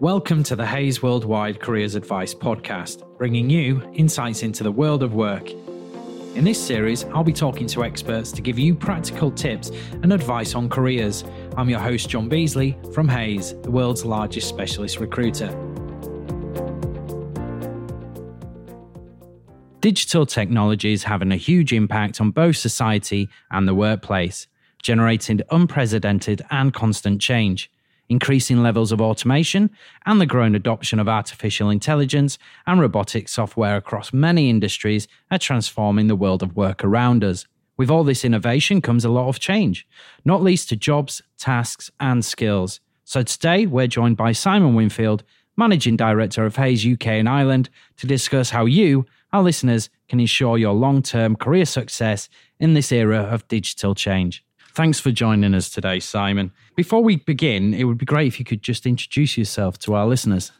Welcome to the Hays Worldwide Careers Advice Podcast, bringing you insights into the world of work. In this series, I'll be talking to experts to give you practical tips and advice on careers. I'm your host, John Beasley from Hays, the world's largest specialist recruiter. Digital technology is having a huge impact on both society and the workplace, generating unprecedented and constant change increasing levels of automation, and the growing adoption of artificial intelligence and robotic software across many industries are transforming the world of work around us. With all this innovation comes a lot of change, not least to jobs, tasks, and skills. So today we're joined by Simon Winfield, Managing Director of Hays UK and Ireland, to discuss how you, our listeners, can ensure your long term career success in this era of digital change. Thanks for joining us today, Simon. Before we begin, it would be great if you could just introduce yourself to our listeners.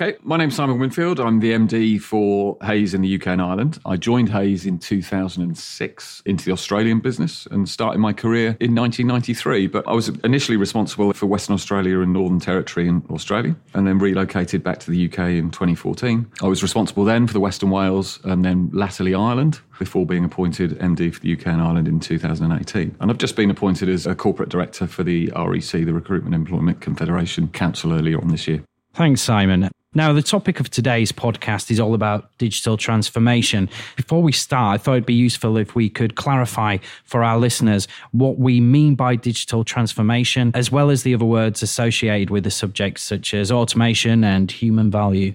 Okay, my name's Simon Winfield. I'm the MD for Hays in the UK and Ireland. I joined Hays in 2006 into the Australian business and started my career in 1993. But I was initially responsible for Western Australia and Northern Territory in Australia and then relocated back to the UK in 2014. I was responsible then for the Western Wales and then latterly Ireland before being appointed MD for the UK and Ireland in 2018. And I've just been appointed as a corporate director for the REC, the Recruitment Employment Confederation Council, earlier on this year. Thanks, Simon. Now, the topic of today's podcast is all about digital transformation. Before we start, I thought it'd be useful if we could clarify for our listeners what we mean by digital transformation, as well as the other words associated with the subject, such as automation and human value.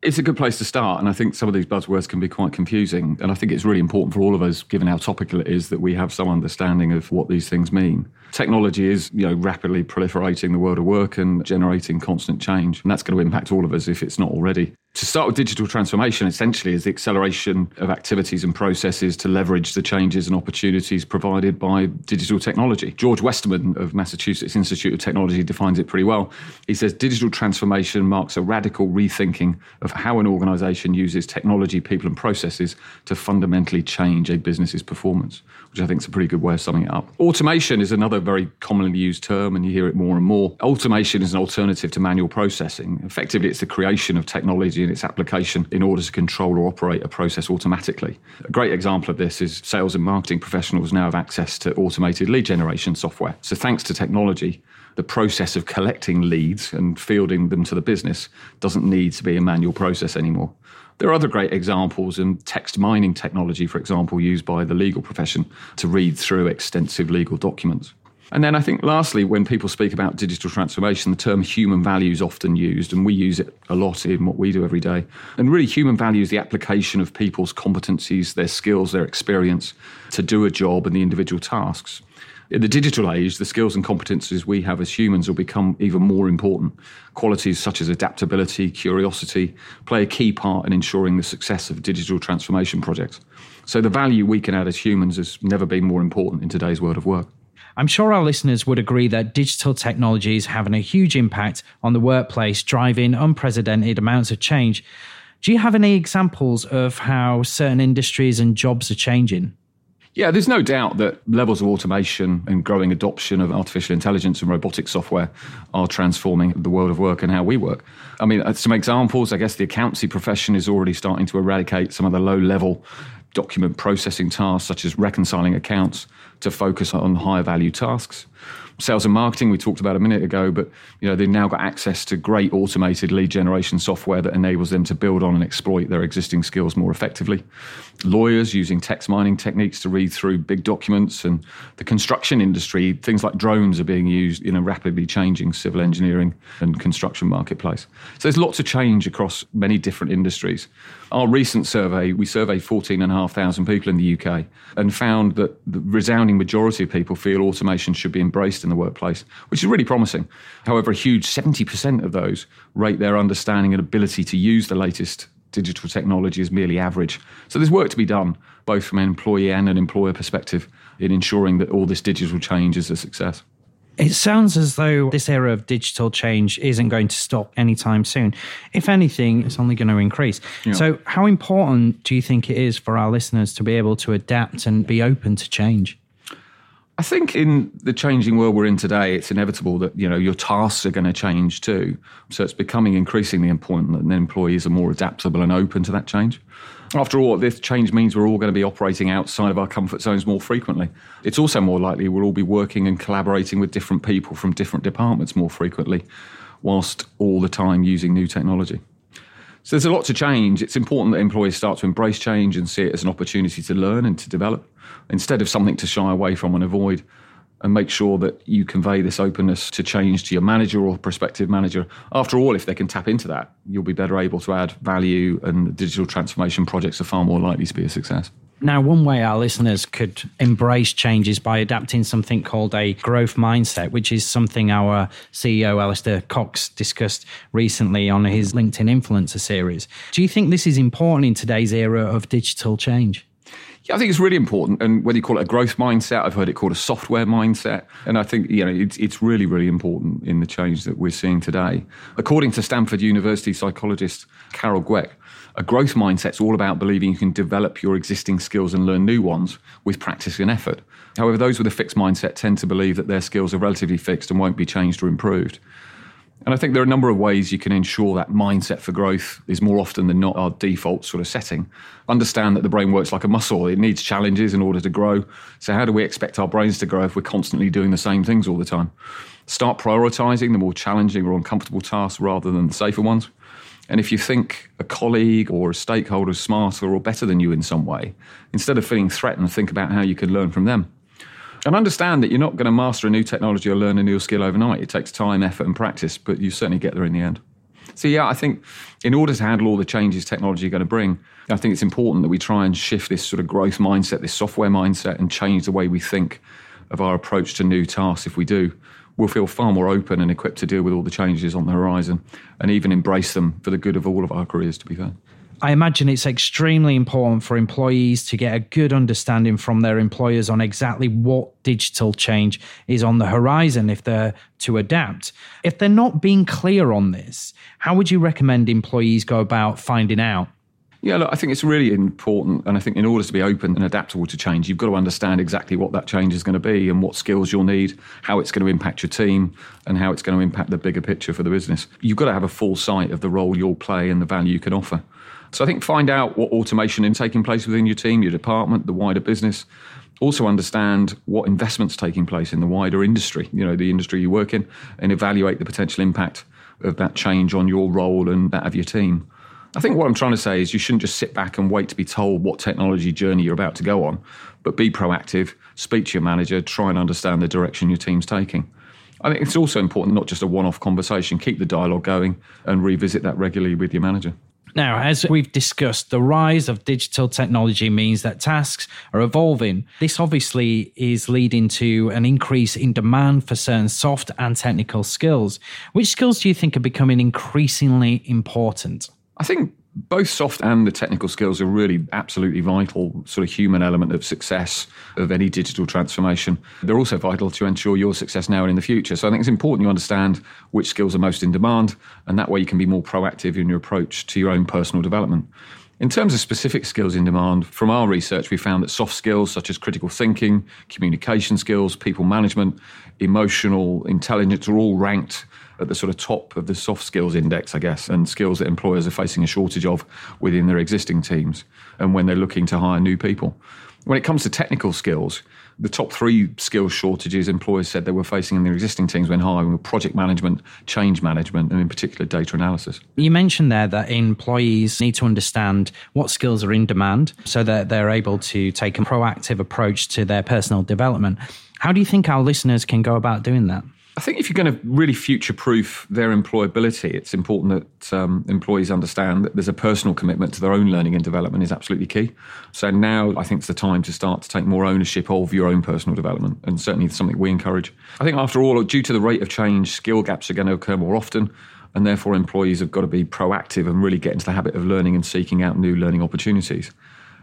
It's a good place to start, and I think some of these buzzwords can be quite confusing. And I think it's really important for all of us, given how topical it is, that we have some understanding of what these things mean. Technology is, you know, rapidly proliferating the world of work and generating constant change, and that's going to impact all of us if it's not already. To start with digital transformation, essentially, is the acceleration of activities and processes to leverage the changes and opportunities provided by digital technology. George Westerman of Massachusetts Institute of Technology defines it pretty well. He says digital transformation marks a radical rethinking of how an organization uses technology, people, and processes to fundamentally change a business's performance, which I think is a pretty good way of summing it up. Automation is another very commonly used term, and you hear it more and more. Automation is an alternative to manual processing. Effectively, it's the creation of technology and its application in order to control or operate a process automatically. A great example of this is sales and marketing professionals now have access to automated lead generation software. So, thanks to technology, the process of collecting leads and fielding them to the business doesn't need to be a manual process anymore. There are other great examples in text mining technology, for example, used by the legal profession to read through extensive legal documents. And then I think, lastly, when people speak about digital transformation, the term human value is often used, and we use it a lot in what we do every day. And really, human value is the application of people's competencies, their skills, their experience to do a job and the individual tasks. In the digital age, the skills and competencies we have as humans will become even more important. Qualities such as adaptability, curiosity play a key part in ensuring the success of digital transformation projects. So, the value we can add as humans has never been more important in today's world of work. I'm sure our listeners would agree that digital technology is having a huge impact on the workplace, driving unprecedented amounts of change. Do you have any examples of how certain industries and jobs are changing? Yeah, there's no doubt that levels of automation and growing adoption of artificial intelligence and robotic software are transforming the world of work and how we work. I mean, uh, some examples, I guess the accountancy profession is already starting to eradicate some of the low level document processing tasks, such as reconciling accounts, to focus on higher value tasks sales and marketing we talked about a minute ago, but you know they've now got access to great automated lead generation software that enables them to build on and exploit their existing skills more effectively. Lawyers using text mining techniques to read through big documents, and the construction industry, things like drones are being used in a rapidly changing civil engineering and construction marketplace. So there's lots of change across many different industries. Our recent survey, we surveyed 14,500 people in the UK and found that the resounding majority of people feel automation should be embraced in the workplace, which is really promising. However, a huge 70% of those rate their understanding and ability to use the latest digital technology as merely average. So there's work to be done, both from an employee and an employer perspective, in ensuring that all this digital change is a success. It sounds as though this era of digital change isn't going to stop anytime soon. If anything, it's only going to increase. Yeah. So, how important do you think it is for our listeners to be able to adapt and be open to change? I think in the changing world we're in today, it's inevitable that you know your tasks are going to change too. So it's becoming increasingly important that employees are more adaptable and open to that change. After all, this change means we're all going to be operating outside of our comfort zones more frequently. It's also more likely we'll all be working and collaborating with different people from different departments more frequently, whilst all the time using new technology. So there's a lot to change. It's important that employees start to embrace change and see it as an opportunity to learn and to develop instead of something to shy away from and avoid. And make sure that you convey this openness to change to your manager or prospective manager. After all, if they can tap into that, you'll be better able to add value, and digital transformation projects are far more likely to be a success. Now, one way our listeners could embrace change is by adapting something called a growth mindset, which is something our CEO, Alistair Cox, discussed recently on his LinkedIn Influencer series. Do you think this is important in today's era of digital change? Yeah, I think it's really important. And whether you call it a growth mindset, I've heard it called a software mindset. And I think, you know, it's, it's really, really important in the change that we're seeing today. According to Stanford University psychologist Carol Dweck, a growth mindset is all about believing you can develop your existing skills and learn new ones with practice and effort. However, those with a fixed mindset tend to believe that their skills are relatively fixed and won't be changed or improved. And I think there are a number of ways you can ensure that mindset for growth is more often than not our default sort of setting. Understand that the brain works like a muscle, it needs challenges in order to grow. So, how do we expect our brains to grow if we're constantly doing the same things all the time? Start prioritizing the more challenging or uncomfortable tasks rather than the safer ones. And if you think a colleague or a stakeholder is smarter or better than you in some way, instead of feeling threatened, think about how you can learn from them. And understand that you're not going to master a new technology or learn a new skill overnight. It takes time, effort, and practice, but you certainly get there in the end. So, yeah, I think in order to handle all the changes technology is going to bring, I think it's important that we try and shift this sort of growth mindset, this software mindset, and change the way we think of our approach to new tasks if we do we'll feel far more open and equipped to deal with all the changes on the horizon and even embrace them for the good of all of our careers, to be fair. I imagine it's extremely important for employees to get a good understanding from their employers on exactly what digital change is on the horizon if they're to adapt. If they're not being clear on this, how would you recommend employees go about finding out? Yeah, look, I think it's really important. And I think in order to be open and adaptable to change, you've got to understand exactly what that change is going to be and what skills you'll need, how it's going to impact your team, and how it's going to impact the bigger picture for the business. You've got to have a full sight of the role you'll play and the value you can offer. So I think find out what automation is taking place within your team, your department, the wider business. Also understand what investments taking place in the wider industry, you know, the industry you work in, and evaluate the potential impact of that change on your role and that of your team. I think what I'm trying to say is you shouldn't just sit back and wait to be told what technology journey you're about to go on, but be proactive, speak to your manager, try and understand the direction your team's taking. I think it's also important not just a one off conversation, keep the dialogue going and revisit that regularly with your manager. Now, as we've discussed, the rise of digital technology means that tasks are evolving. This obviously is leading to an increase in demand for certain soft and technical skills. Which skills do you think are becoming increasingly important? I think both soft and the technical skills are really absolutely vital sort of human element of success of any digital transformation. They're also vital to ensure your success now and in the future. So i think it's important you understand which skills are most in demand and that way you can be more proactive in your approach to your own personal development in terms of specific skills in demand, from our research, we found that soft skills such as critical thinking, communication skills, people management, emotional intelligence are all ranked at the sort of top of the soft skills index, I guess, and skills that employers are facing a shortage of within their existing teams and when they're looking to hire new people. When it comes to technical skills, the top three skills shortages employers said they were facing in their existing teams when hiring were project management, change management, and in particular data analysis. You mentioned there that employees need to understand what skills are in demand so that they're able to take a proactive approach to their personal development. How do you think our listeners can go about doing that? I think if you're going to really future proof their employability, it's important that um, employees understand that there's a personal commitment to their own learning and development is absolutely key. So now I think it's the time to start to take more ownership of your own personal development, and certainly something we encourage. I think after all, due to the rate of change, skill gaps are going to occur more often. And therefore, employees have got to be proactive and really get into the habit of learning and seeking out new learning opportunities.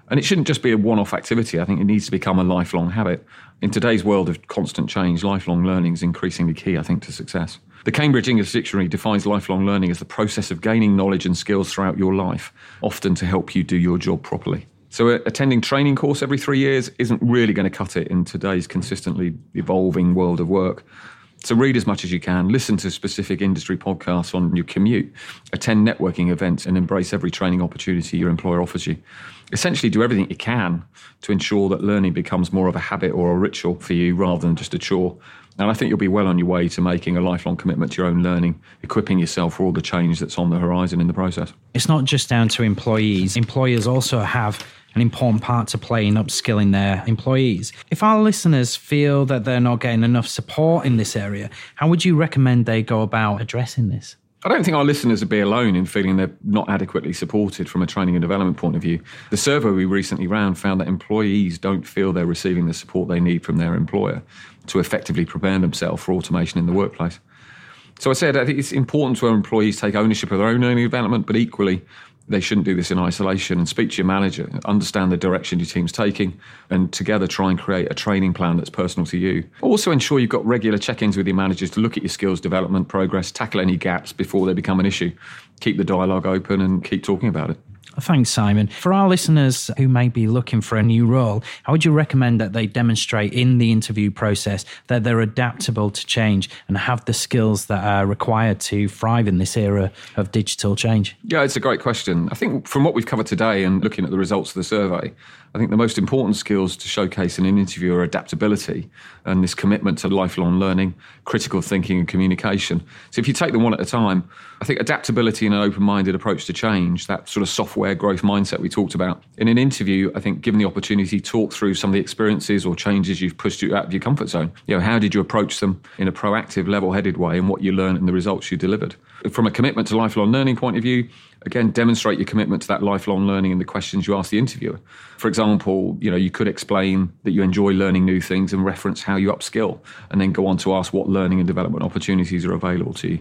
And it shouldn't just be a one off activity. I think it needs to become a lifelong habit. In today's world of constant change, lifelong learning is increasingly key, I think, to success. The Cambridge English Dictionary defines lifelong learning as the process of gaining knowledge and skills throughout your life, often to help you do your job properly. So uh, attending training course every three years isn't really going to cut it in today's consistently evolving world of work. So read as much as you can, listen to specific industry podcasts on your commute, attend networking events, and embrace every training opportunity your employer offers you. Essentially, do everything you can to ensure that learning becomes more of a habit or a ritual for you rather than just a chore. And I think you'll be well on your way to making a lifelong commitment to your own learning, equipping yourself for all the change that's on the horizon in the process. It's not just down to employees. Employers also have an important part to play in upskilling their employees. If our listeners feel that they're not getting enough support in this area, how would you recommend they go about addressing this? I don't think our listeners would be alone in feeling they're not adequately supported from a training and development point of view. The survey we recently ran found that employees don't feel they're receiving the support they need from their employer to effectively prepare themselves for automation in the workplace. So I said I think it's important to our employees take ownership of their own learning development, but equally they shouldn't do this in isolation and speak to your manager, understand the direction your team's taking, and together try and create a training plan that's personal to you. Also, ensure you've got regular check ins with your managers to look at your skills development progress, tackle any gaps before they become an issue. Keep the dialogue open and keep talking about it. Thanks, Simon. For our listeners who may be looking for a new role, how would you recommend that they demonstrate in the interview process that they're adaptable to change and have the skills that are required to thrive in this era of digital change? Yeah, it's a great question. I think from what we've covered today and looking at the results of the survey, I think the most important skills to showcase in an interview are adaptability and this commitment to lifelong learning, critical thinking, and communication. So if you take them one at a time, I think adaptability and an open minded approach to change, that sort of software growth mindset we talked about. In an interview, I think given the opportunity, talk through some of the experiences or changes you've pushed you out of your comfort zone. You know, how did you approach them in a proactive, level headed way and what you learned and the results you delivered? From a commitment to lifelong learning point of view, again, demonstrate your commitment to that lifelong learning in the questions you ask the interviewer. For example, you know, you could explain that you enjoy learning new things and reference how you upskill, and then go on to ask what learning and development opportunities are available to you.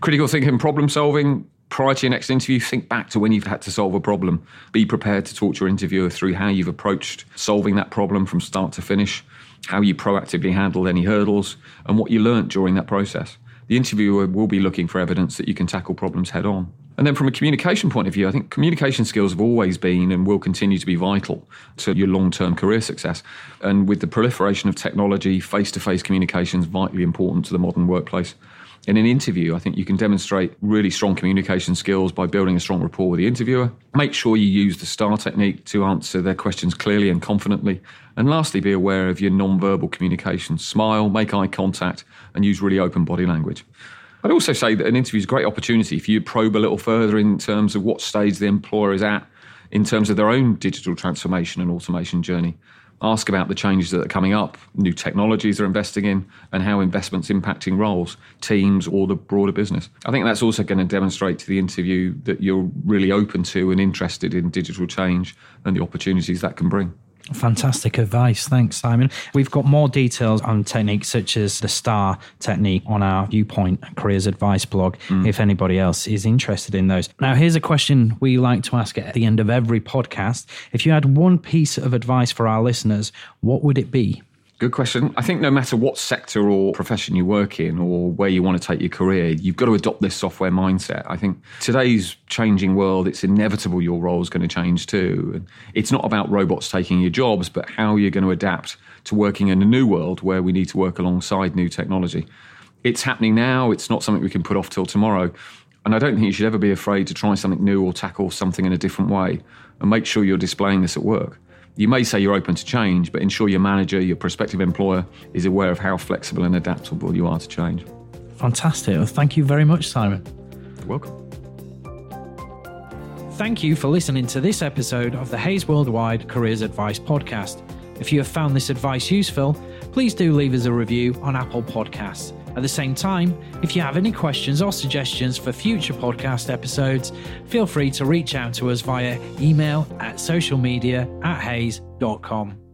Critical thinking, problem solving. Prior to your next interview, think back to when you've had to solve a problem. Be prepared to talk to your interviewer through how you've approached solving that problem from start to finish, how you proactively handled any hurdles, and what you learnt during that process. The interviewer will be looking for evidence that you can tackle problems head on. And then from a communication point of view, I think communication skills have always been and will continue to be vital to your long term career success. And with the proliferation of technology, face to face communication is vitally important to the modern workplace. In an interview, I think you can demonstrate really strong communication skills by building a strong rapport with the interviewer. Make sure you use the STAR technique to answer their questions clearly and confidently. And lastly, be aware of your non-verbal communication. Smile, make eye contact, and use really open body language. I'd also say that an interview is a great opportunity for you to probe a little further in terms of what stage the employer is at in terms of their own digital transformation and automation journey. Ask about the changes that are coming up, new technologies they're investing in, and how investments impacting roles, teams, or the broader business. I think that's also going to demonstrate to the interview that you're really open to and interested in digital change and the opportunities that can bring. Fantastic advice. Thanks, Simon. We've got more details on techniques such as the STAR technique on our Viewpoint Careers Advice blog mm. if anybody else is interested in those. Now, here's a question we like to ask at the end of every podcast. If you had one piece of advice for our listeners, what would it be? Good question. I think no matter what sector or profession you work in or where you want to take your career, you've got to adopt this software mindset. I think today's changing world, it's inevitable your role is going to change too. And It's not about robots taking your jobs, but how you're going to adapt to working in a new world where we need to work alongside new technology. It's happening now. It's not something we can put off till tomorrow. And I don't think you should ever be afraid to try something new or tackle something in a different way and make sure you're displaying this at work. You may say you're open to change, but ensure your manager, your prospective employer, is aware of how flexible and adaptable you are to change. Fantastic. Well, thank you very much, Simon. You're welcome. Thank you for listening to this episode of the Hays Worldwide Careers Advice Podcast. If you have found this advice useful, please do leave us a review on Apple Podcasts. At the same time, if you have any questions or suggestions for future podcast episodes, feel free to reach out to us via email at socialmedia at hays.com.